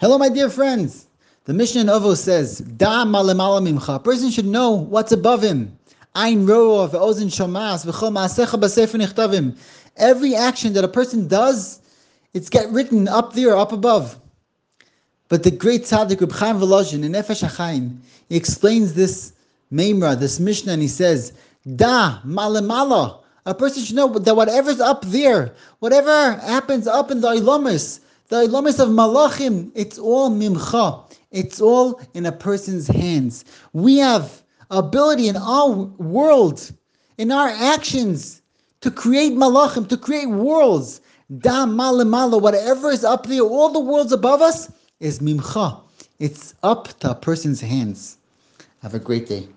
Hello, my dear friends. The Mishnah in Ovo says, Da malemala mimcha. A person should know what's above him. Ein ro'ov, ozen shomas, v'chol ma'asecha b'sefer nichtavim. Every action that a person does, it's get written up there, up above. But the great tzaddik Reb Chaim Volozhin in Nefesh HaChaim, he explains this Memra, this Mishnah, and he says, Da malemala. A person should know that whatever's up there, whatever happens up in the Ilamis, the Ilamis of Malachim, it's all mimcha. It's all in a person's hands. We have ability in our world, in our actions, to create malachim, to create worlds. Da malamala, whatever is up there, all the worlds above us is mimcha. It's up to a person's hands. Have a great day.